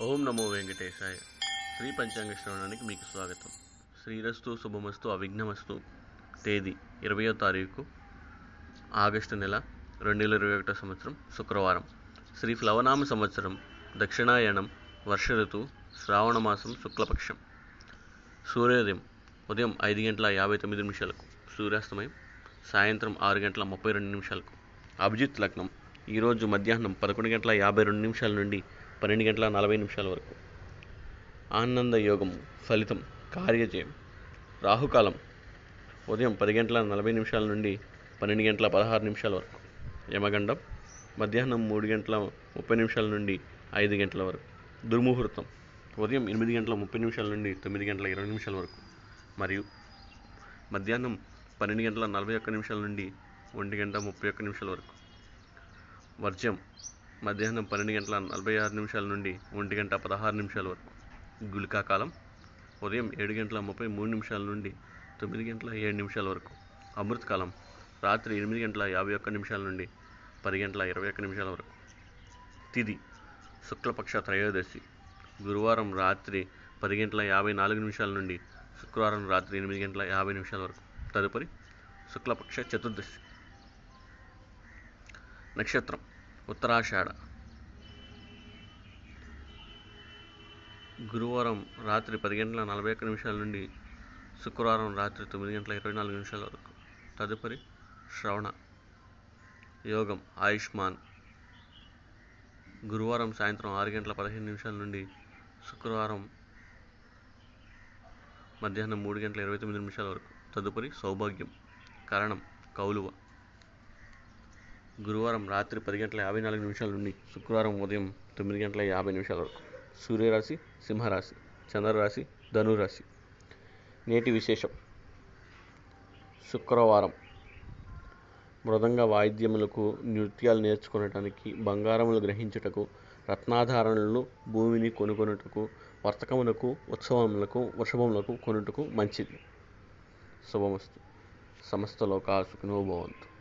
ఓం నమో వెంకటేశాయ. శ్రీ పంచాంగ శ్రవణానికి మీకు స్వాగతం. శ్రీరస్తు శుభమస్తు అవిఘ్నమస్తు తేదీ ఇరవయో తారీఖు ఆగస్టు నెల రెండు వేల ఇరవై ఒకటో సంవత్సరం శుక్రవారం. శ్రీ ప్లవనామ సంవత్సరం దక్షిణాయనం వర్ష ఋతువు శ్రావణ మాసం శుక్లపక్షం. సూర్యోదయం ఉదయం ఐదు గంటల యాభై తొమ్మిది నిమిషాలకు. సూర్యాస్తమయం సాయంత్రం ఆరు గంటల ముప్పై రెండు నిమిషాలకు. అభిజిత్ లగ్నం ఈరోజు మధ్యాహ్నం పదకొండు గంటల యాభై రెండు నిమిషాల నుండి పన్నెండు గంటల నలభై నిమిషాల వరకు. ఆనంద యోగం ఫలితం కార్యజయం. రాహుకాలం ఉదయం పది గంటల నలభై నిమిషాల నుండి పన్నెండు గంటల పదహారు నిమిషాల వరకు. యమగండం మధ్యాహ్నం మూడు గంటల ముప్పై నిమిషాల నుండి ఐదు గంటల వరకు. దుర్ముహూర్తం ఉదయం ఎనిమిది గంటల ముప్పై నిమిషాల నుండి తొమ్మిది గంటల ఇరవై నిమిషాల వరకు. మరియు మధ్యాహ్నం పన్నెండు గంటల నలభై ఒక్క నిమిషాల నుండి ఒంటి గంట ముప్పై ఒక్క నిమిషాల వరకు. వర్జ్యం మధ్యాహ్నం పన్నెండు గంటల నలభై ఆరు నిమిషాల నుండి ఒంటి గంట పదహారు నిమిషాల వరకు. గుళికా కాలం ఉదయం ఏడు గంటల ముప్పై మూడు నిమిషాల నుండి తొమ్మిది గంటల ఏడు నిమిషాల వరకు. అమృతకాలం రాత్రి ఎనిమిది గంటల యాభై ఒక్క నిమిషాల నుండి పది గంటల ఇరవై ఒక్క నిమిషాల వరకు. తిది శుక్లపక్ష త్రయోదశి గురువారం రాత్రి పది గంటల యాభై నాలుగు నిమిషాల నుండి శుక్రవారం రాత్రి ఎనిమిది గంటల యాభై నిమిషాల వరకు. తదుపరి శుక్లపక్ష చతుర్దశి. నక్షత్రం ఉత్తరాషాఢ. గురువారం రాత్రి పది గంటల నలభై ఒక్క నిమిషాల నుండి శుక్రవారం రాత్రి తొమ్మిది గంటల ఇరవై నాలుగు నిమిషాల వరకు. తదుపరి శ్రవణ యోగం ఆయుష్మాన్. గురువారం సాయంత్రం ఆరు గంటల పదిహేను నిమిషాల నుండి శుక్రవారం మధ్యాహ్నం మూడు గంటల ఇరవై తొమ్మిది నిమిషాల వరకు. తదుపరి సౌభాగ్యం కారణం కౌలువ. గురువారం రాత్రి పది గంటల యాభై నాలుగు నిమిషాల నుండి శుక్రవారం ఉదయం తొమ్మిది గంటల యాభై నిమిషాల వరకు సూర్యరాశి సింహరాశి చంద్రరాశి ధనురాశి. నేటి విశేషం. శుక్రవారం. మృదంగ వాయిద్యములకు నృత్యాలు నేర్చుకునటానికి బంగారములు గ్రహించుటకు రత్నాధారణలు భూమిని కొనుగొనుటకు వర్తకములకు ఉత్సవములకు వృషభములకు కొనుటకు మంచిది. శుభమస్తు. సమస్త లోకా సుఖినో భవంతు.